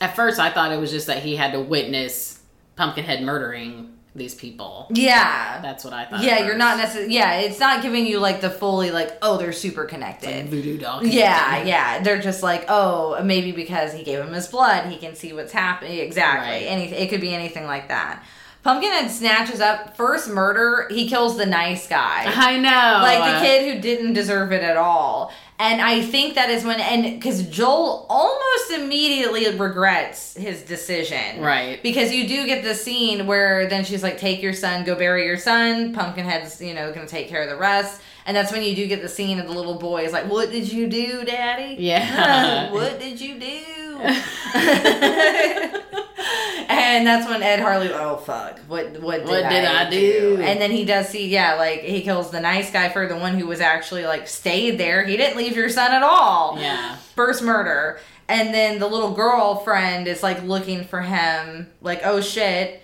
At first, I thought it was just that he had to witness Pumpkinhead murdering these people. Yeah. That's what I thought. Yeah, you're not necessarily. Yeah, it's not giving you like the fully like oh they're super connected. Like voodoo doll. Yeah, yeah. They're just like, oh, maybe because he gave him his blood, he can see what's happening. Exactly. Right. Anything. It could be anything like that. Pumpkinhead snatches up first murder. He kills the nice guy, I know. like the kid who didn't deserve it at all. And I think that is when, and because Joel almost immediately regrets his decision, Right. Because you do get the scene where then she's like, "Take your son, go bury your son." Pumpkinhead's, you know, gonna take care of the rest. And that's when you do get the scene of the little boy is like, "What did you do, Daddy? Yeah. what did you do?" and that's when Ed Harley, oh fuck, what what did, What did I, I do? And then he does see, yeah, like he kills the nice guy for the one who was actually like stayed there. He didn't leave your son at all. Yeah. First murder. And then the little girlfriend is like looking for him, like, oh shit.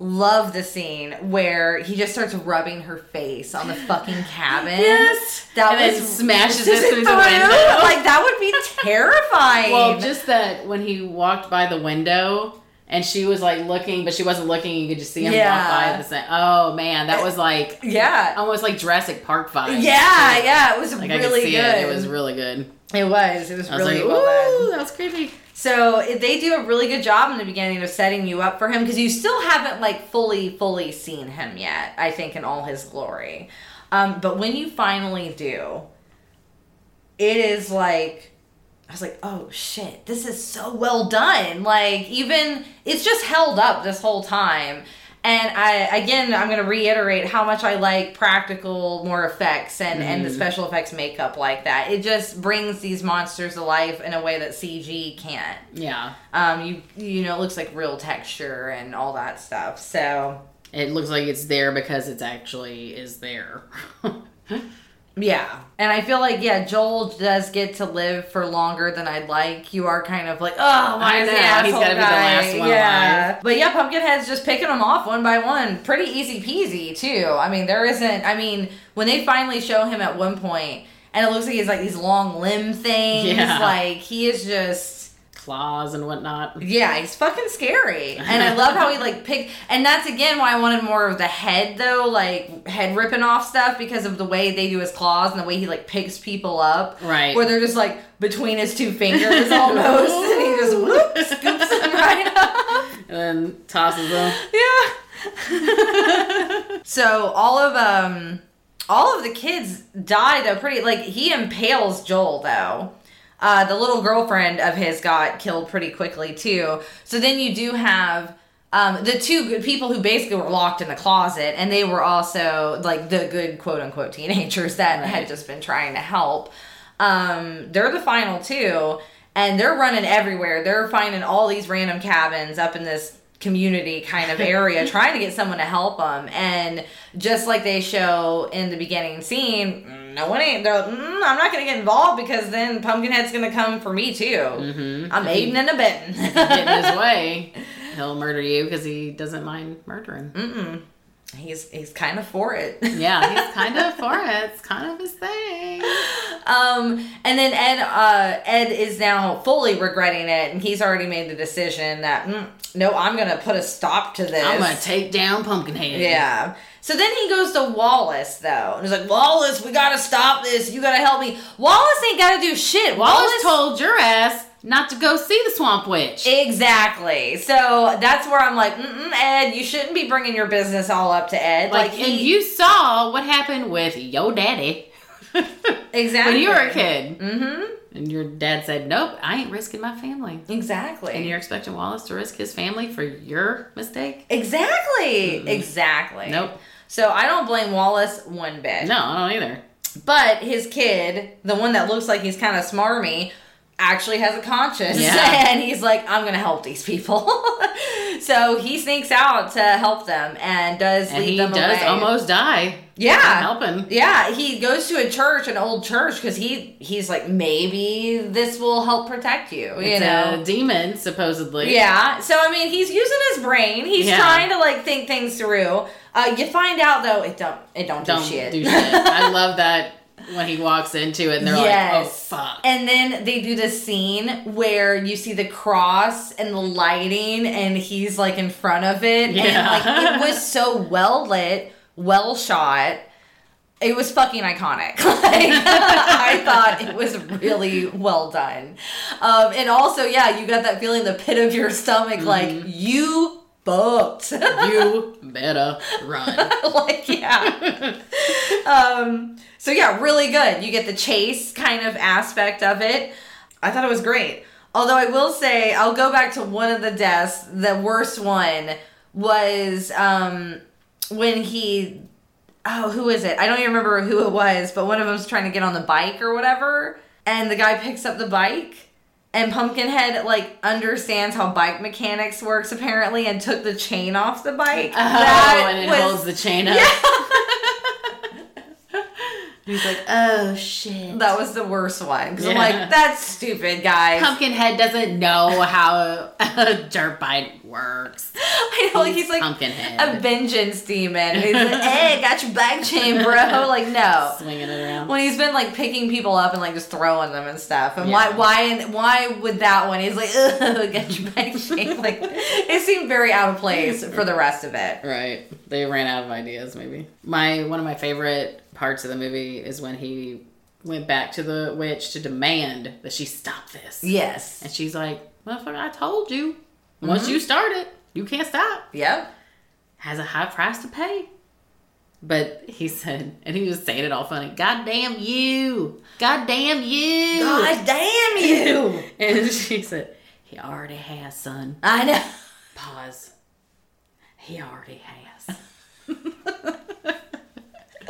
Love the scene where he just starts rubbing her face on the fucking cabin. Yes. That And then was smashes it through the window. Like that would be terrifying. Well, just that when he walked by the window and she was like looking, but she wasn't looking, you could just see him Yeah. walk by the same. Oh man, that eh, was like yeah. almost like Jurassic Park vibes. Yeah, yeah, it was Like I really could see good. it. It was really good. It was. It was was really like, well done. ooh, that was creepy. So they do a really good job in the beginning of setting you up for him because you still haven't like fully, fully seen him yet. I think in all his glory. Um, but when you finally do, it is like I was like, oh shit, this is so well done. Like even it's just held up this whole time. And I again I'm gonna reiterate how much I like practical more effects and, and the Mhm. special effects makeup like that. It just brings these monsters to life in a way that CG can't. Yeah. Um you you know, it looks like real texture and all that stuff. So It looks like it's there because it's actually is there. Yeah. And I feel like, yeah, Joel does get to live for longer than I'd like. You are kind of like, oh, why is know, he's asshole gotta be the last one yeah. alive. But yeah, Pumpkinhead's just picking them off one by one. Pretty easy peasy, too. I mean, there isn't, I mean, when they finally show him at one point, and it looks like he's like these long limb things, Yeah. like he is just. Claws and whatnot. Yeah, he's fucking scary. And I love how he like pick and that's again why I wanted more of the head though, like head ripping off stuff because of the way they do his claws and the way he like picks people up. Right. Where they're just like between his two fingers almost and he just whoop scoops them right up. and then tosses them. Yeah. so all of um all of the kids die though pretty like he impales Joel though. Uh, the little girlfriend of his got killed pretty quickly too. So then you do have um, the two good people who basically were locked in the closet, and they were also like the good quote unquote teenagers that had just been trying to help. Um, they're the final two, and they're running everywhere. They're finding all these random cabins up in this community kind of area trying to get someone to help them and just like they show in the beginning scene no one ain't they're like, mm, i'm not gonna get involved because then pumpkinhead's gonna come for me too Mm-hmm. i'm aiding and abetting Get in his way, he'll murder you because he doesn't mind murdering. Mm-mm. He's he's kind of for it. Yeah, he's kind of for it. It's kind of his thing. Um, and then Ed, uh, Ed is now fully regretting it, and he's already made the decision that mm, no, I'm gonna put a stop to this. I'm gonna take down Pumpkinhead. Yeah. So then he goes to Wallace though, and he's like, Wallace, we gotta stop this. You gotta help me. Wallace ain't gotta do shit. Wallace told your ass not to go see the Swamp Witch. Exactly. So that's where I'm like, Ed, you shouldn't be bringing your business all up to Ed. like, Like, and he, you saw what happened with yo daddy exactly when you were a kid, Mm-hmm. and your dad said, "Nope, I ain't risking my family." Exactly. And you're expecting Wallace to risk his family for your mistake? exactly. Exactly. Nope. So I don't blame Wallace one bit. No, I don't either. But his kid, the one that looks like he's kind of smarmy, actually has a conscience. Yeah. And he's like, I'm going to help these people. so he sneaks out to help them and does And lead he them does away. almost die. Yeah. helping. Yeah, he goes to a church, an old church, because he he's like maybe this will help protect you. You It's know, a demon supposedly. yeah. So I mean, he's using his brain. He's Yeah. trying to like think things through. Uh, you find out though, it don't it don't, Don't do shit. do shit. I love that when he walks into it and they're like, "Oh fuck." And then they do this scene where you see the cross and the lighting, and he's like in front of it, and like it was so well lit, well shot. It was fucking iconic. Like I thought it was really well done. Um, and also, yeah, you got that feeling in the pit of your stomach, like Mm-hmm. you booked. you better run. like yeah. Um so yeah really good. You get the chase kind of aspect of it. I thought it was great. Although i will say i'll go back to one of the deaths. The worst one was um when he oh who is it? I don't even remember who it was but one of them's trying to get on the bike or whatever and the guy picks up the bike and Pumpkinhead like understands how bike mechanics works apparently and took the chain off the bike. Oh, That and it was- holds the chain up. He's like, "Oh shit." That was the worst one because I'm like, that's stupid, guys. Pumpkinhead doesn't know how a dirt bike works. I know, like he's like Pumpkinhead. a vengeance demon. He's like, hey, got your bike chain, bro. Like, no. swinging it around. When he's been like picking people up and like just throwing them and stuff, and Yeah. why, why, why would that one? He's like, ugh, got your bike chain. Like, it seemed very out of place for the rest of it. Right. They ran out of ideas maybe. My one of my favorite parts of the movie is when he went back to the witch to demand that she stop this. Yes. And she's like, Motherfucker, I told you. Once Mm-hmm. you start it, you can't stop. Yep. Has a high price to pay. But he said, and he was saying it all funny, God damn you. God damn you. God damn you. And she said, He already has, son. I know. Pause. He already has.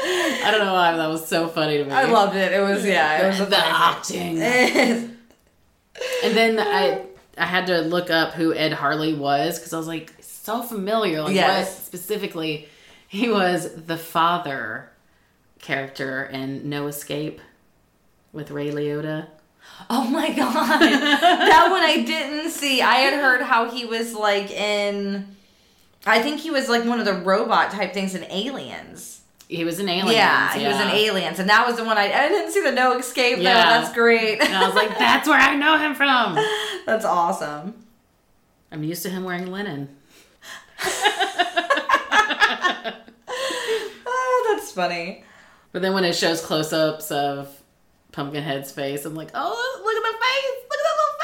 I don't know why that was so funny to me. I loved it. It was, yeah, it was the acting. And then I I had to look up who Ed Harley was because I was like so familiar. Like Yes. what specifically? He was the father character in No Escape with Ray Liotta. Oh my god. that one I didn't see. I had heard how he was like in I think he was like one of the robot type things in Aliens. He was an alien. yeah, he was an Aliens, and that was the one I I didn't see the No Escape though. That's great. And I was like, that's where I know him from. That's awesome. I'm used to him wearing linen. Oh, that's funny. But then when it shows close ups of Pumpkinhead's face, I'm like, oh, look at the face! Look at that little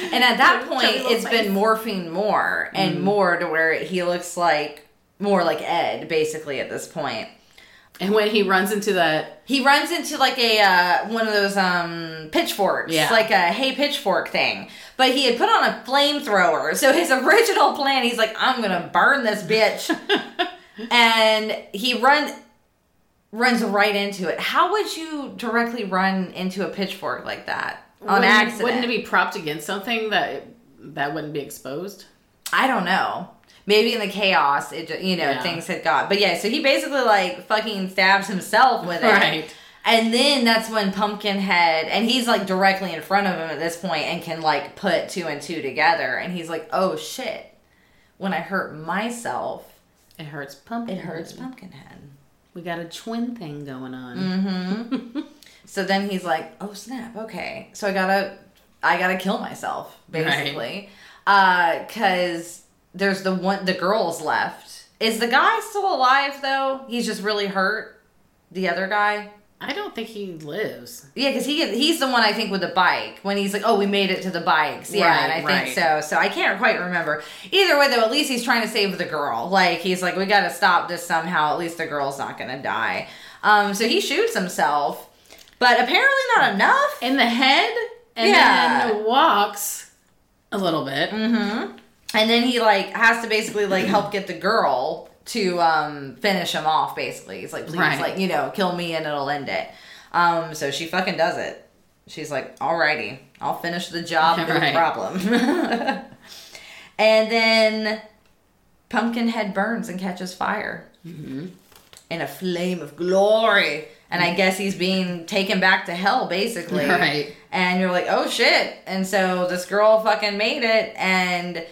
face! And at that point, it's been morphing more and mm. more to where he looks like more like Ed, basically at this point. And when he runs into that, He runs into like a uh, one of those um pitchforks, Yeah. like a hey pitchfork thing. But he had put on a flamethrower, so his original plan, he's like, I'm gonna burn this bitch, and he run runs right into it. How would you directly run into a pitchfork like that on wouldn't, accident? wouldn't it be propped against something that that wouldn't be exposed? I don't know. Maybe in the chaos, it ju- you know Yeah. things had got. But yeah, so he basically like fucking stabs himself with it. Right. And then that's when Pumpkinhead, and he's like directly in front of him at this point and can like put two and two together. And he's like, oh shit. When I hurt myself, It hurts pumpkin. It hurts Pumpkinhead. We got a twin thing going on. Mm-hmm. so then he's like, "Oh snap! Okay, so I gotta, I gotta kill myself, basically, uh, cause there's the one, the girls left. Is the guy still alive though? He's just really hurt. The other guy." I don't think he lives. Yeah, because he he's the one I think with the bike when he's like, "Oh, we made it to the bikes." Yeah, Right, and I right. think so. So I can't quite remember. Either way, though, at least he's trying to save the girl. Like he's like, "We got to stop this somehow. At least the girl's not gonna die." Um, so he shoots himself, but apparently not enough. In the head, and Yeah. then walks a little bit. Mm-hmm. And then he like has to basically like help get the girl to um finish him off. Basically, he's like, "Please, Right. like you know, kill me and it'll end it." Um, so she fucking does it. She's like, "Alrighty, I'll finish the job, no Right. problem." and then Pumpkinhead burns and catches fire Mm-hmm. in a flame of glory. And I guess he's being taken back to hell, basically Right. and you're like, oh shit. And so this girl fucking made it, and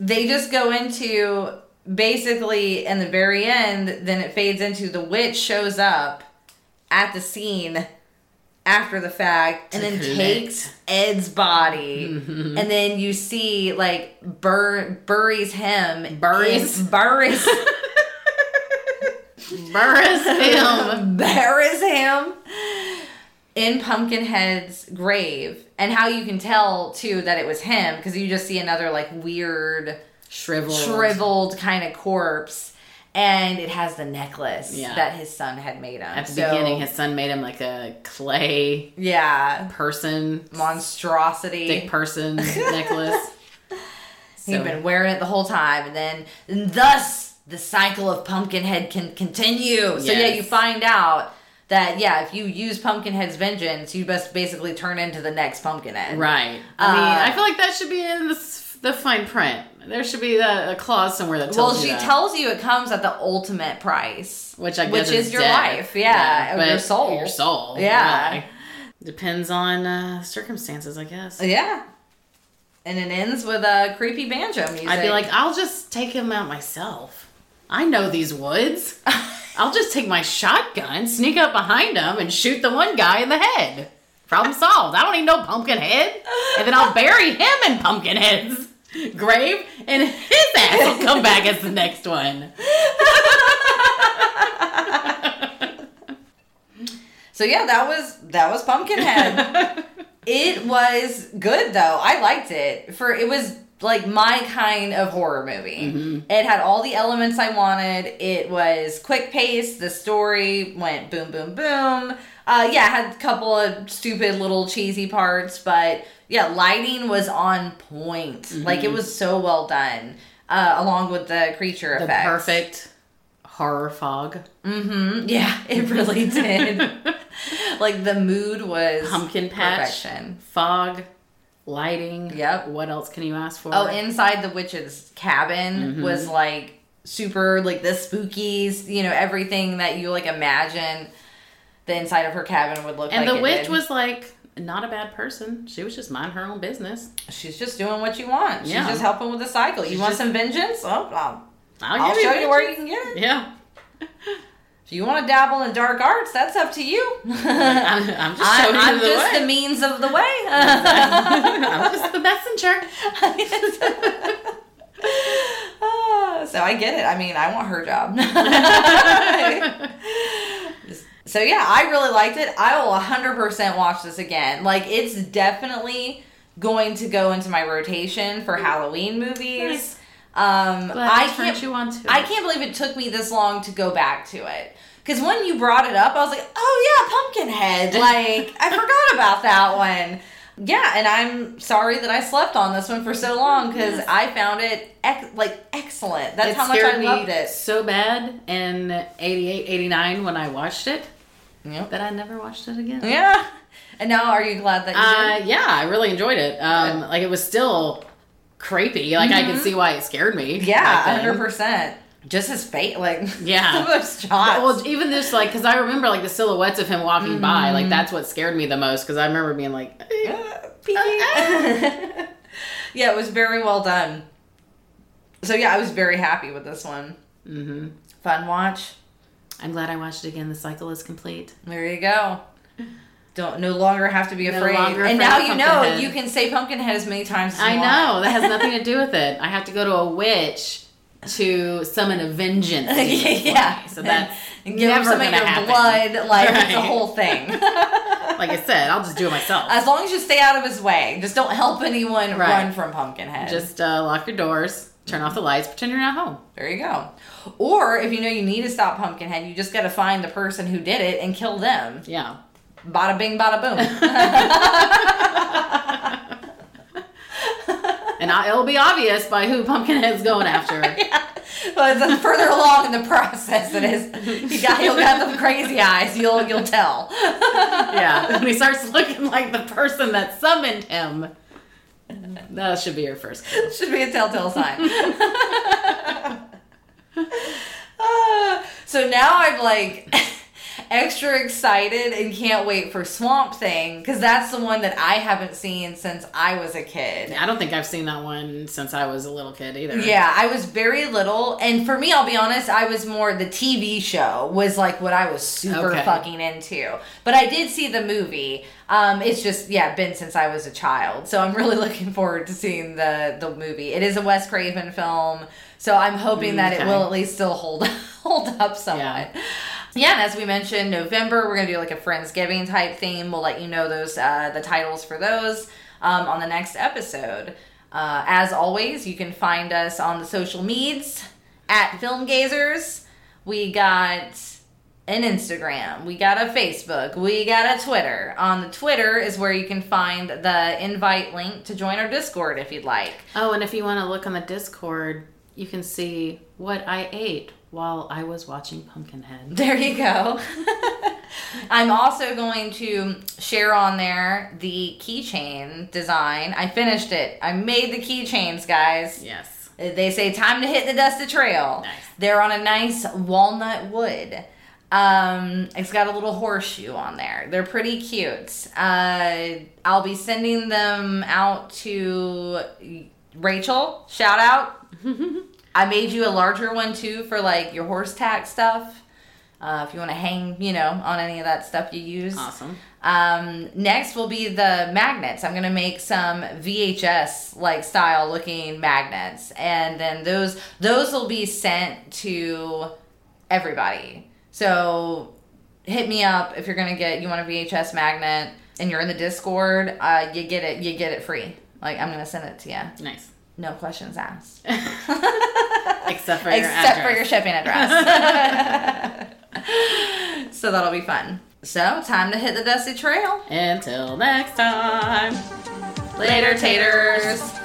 they just go into basically in the very end, then it fades into the witch shows up at the scene after the fact and then collect. takes Ed's body Mhm. and then you see like bur- buries him Buries? in- buries Burris him. buries him in Pumpkinhead's grave, and how you can tell too that it was him because you just see another like weird Shriveled. shriveled kind of corpse, and it has the necklace Yeah. that his son had made him At the So, beginning, his son made him like a clay yeah person, monstrosity. stick person necklace. He'd So- been wearing it the whole time, and then and thus the cycle of Pumpkinhead can continue. So yeah, you find out that yeah, if you use Pumpkinhead's vengeance, you best basically turn into the next Pumpkinhead. Right. I mean, Uh, I feel like that should be in the, the fine print. There should be a, a clause somewhere that tells Well, you she that. tells you it comes at the ultimate price, which I which guess is your dead. life, yeah, but your soul. Your soul. Yeah. really. Depends on uh, circumstances, I guess. Yeah. And it ends with a creepy banjo music. I'd be like, I'll just take him out myself. I know these woods. I'll just take my shotgun, sneak up behind him, and shoot the one guy in the head. Problem solved. I don't need no pumpkin head. And then I'll bury him in Pumpkinhead's grave, and his ass will come back as the next one. so yeah, that was that was Pumpkinhead. It was good though. I liked it. For it was like my kind of horror movie. Mhm. It had all the elements I wanted. It was quick paced. The story went boom, boom, boom. Uh, yeah, had a couple of stupid little cheesy parts, but yeah, lighting was on point. Like it was so well done. Uh, along with the creature the effects. perfect horror fog. Mm-hmm. Yeah, it really did. like the mood was Pumpkin patch, perfection. fog, lighting. Yep. What else can you ask for? Oh, inside the witch's cabin Mhm. was like super like the spookies, you know, everything that you like imagine the inside of her cabin would look like. and like. the it witch did. was like not a bad person. She was just mind her own business. she's just doing what you want. She's Yeah. just helping with the cycle. You She's want just- some vengeance? Oh, I'll, I'll, I'll show you where you can get it. Yeah, You want to dabble in dark arts, that's up to you. I'm, I'm just I'm, I'm the just the means of the way. I'm just the messenger. So I get it. I mean, I want her job. so yeah, I really liked it. I will 100% watch this again. Like it's definitely going to go into my rotation for Halloween movies. Nice. Um I can't you on to. I can't believe it took me this long to go back to it. Cause when you brought it up, I was like, "Oh yeah, Pumpkinhead!" Like I forgot about that one. Yeah, and I'm sorry that I slept on this one for so long because I found it ec- like excellent. That's it how much I loved it. so bad in 88, 89 when I watched it Yep. that I never watched it again. Yeah. And now, are you glad that you Uh, did? yeah, I really enjoyed it. Um, like it was still creepy. Like I could Mhm. see why it scared me. Yeah, hundred percent. Just his face, like Yeah. those shots. Well, even this, like, because I remember like the silhouettes of him walking by. Like Mhm. that's what scared me the most. Because I remember being like, eh, Uh, pee. yeah, it was very well done. So yeah, I was very happy with this one. Mm-hmm. Fun watch. I'm glad I watched it again. The cycle is complete. There you go. Don't no longer have to be No afraid. and now you know Pumpkinhead. you can say Pumpkinhead as many times as you I want. know that has nothing to do with it. I have to go to a witch to summon a vengeance. yeah. So that's and give never some of your happen. blood. Like it's a whole thing. like I said. I'll just do it myself. as long as you stay out of his way, just don't help anyone Right. run from Pumpkinhead. Just uh, lock your doors, turn off the lights, pretend you're not home. there you go. Or if you know you need to stop Pumpkinhead, you just got to find the person who did it and kill them. Yeah. Bada bing, bada boom. And I, it'll be obvious by who Pumpkinhead's going after. But the further along in the process it is, you got you got them crazy eyes. You'll you'll tell. yeah. When he starts looking like the person that summoned him. That should be your first clue. Should be a telltale sign. Ah, so now I'm like extra excited and can't wait for Swamp Thing because that's the one that I haven't seen since I was a kid. I don't think I've seen that one since I was a little kid either. Yeah, I was very little, and for me, I'll be honest, I was more the TV show was like what I was super Okay. fucking into. But I did see the movie. Um, it's just yeah, been since I was a child, so I'm really looking forward to seeing the the movie. It is a Wes Craven film, so I'm hoping that it will at least still hold hold up somewhat. Yeah, and as we mentioned, November we're gonna do like a Friendsgiving type theme. We'll let you know those uh, the titles for those um, on the next episode. Uh, as always, you can find us on the social medias at Film Gazers. We got an Instagram, we got a Facebook, we got a Twitter. On the Twitter is where you can find the invite link to join our Discord if you'd like. Oh, and if you want to look on the Discord, you can see what I ate while I was watching Pumpkinhead. There you go. I'm also going to share on there the keychain design. I finished it. I made the keychains, guys. Yes. They say time to hit the dusted trail. Nice. They're on a nice walnut wood. Um, it's got a little horseshoe on there. They're pretty cute. Uh, I'll be sending them out to Rachel. Shout out. I made you a larger one too for like your horse tack stuff. Uh, if you want to hang, you know, on any of that stuff you use. Awesome. Um, next will be the magnets. I'm gonna make some VHS like style looking magnets, and then those those will be sent to everybody. So hit me up if you're gonna get you want a VHS magnet and you're in the Discord. Uh, you get it. You get it free. Like I'm gonna send it to you. Nice. No questions asked. Except for your Except for your shipping address. so that'll be fun. So, time to hit the dusty trail. Until next time. Later, taters.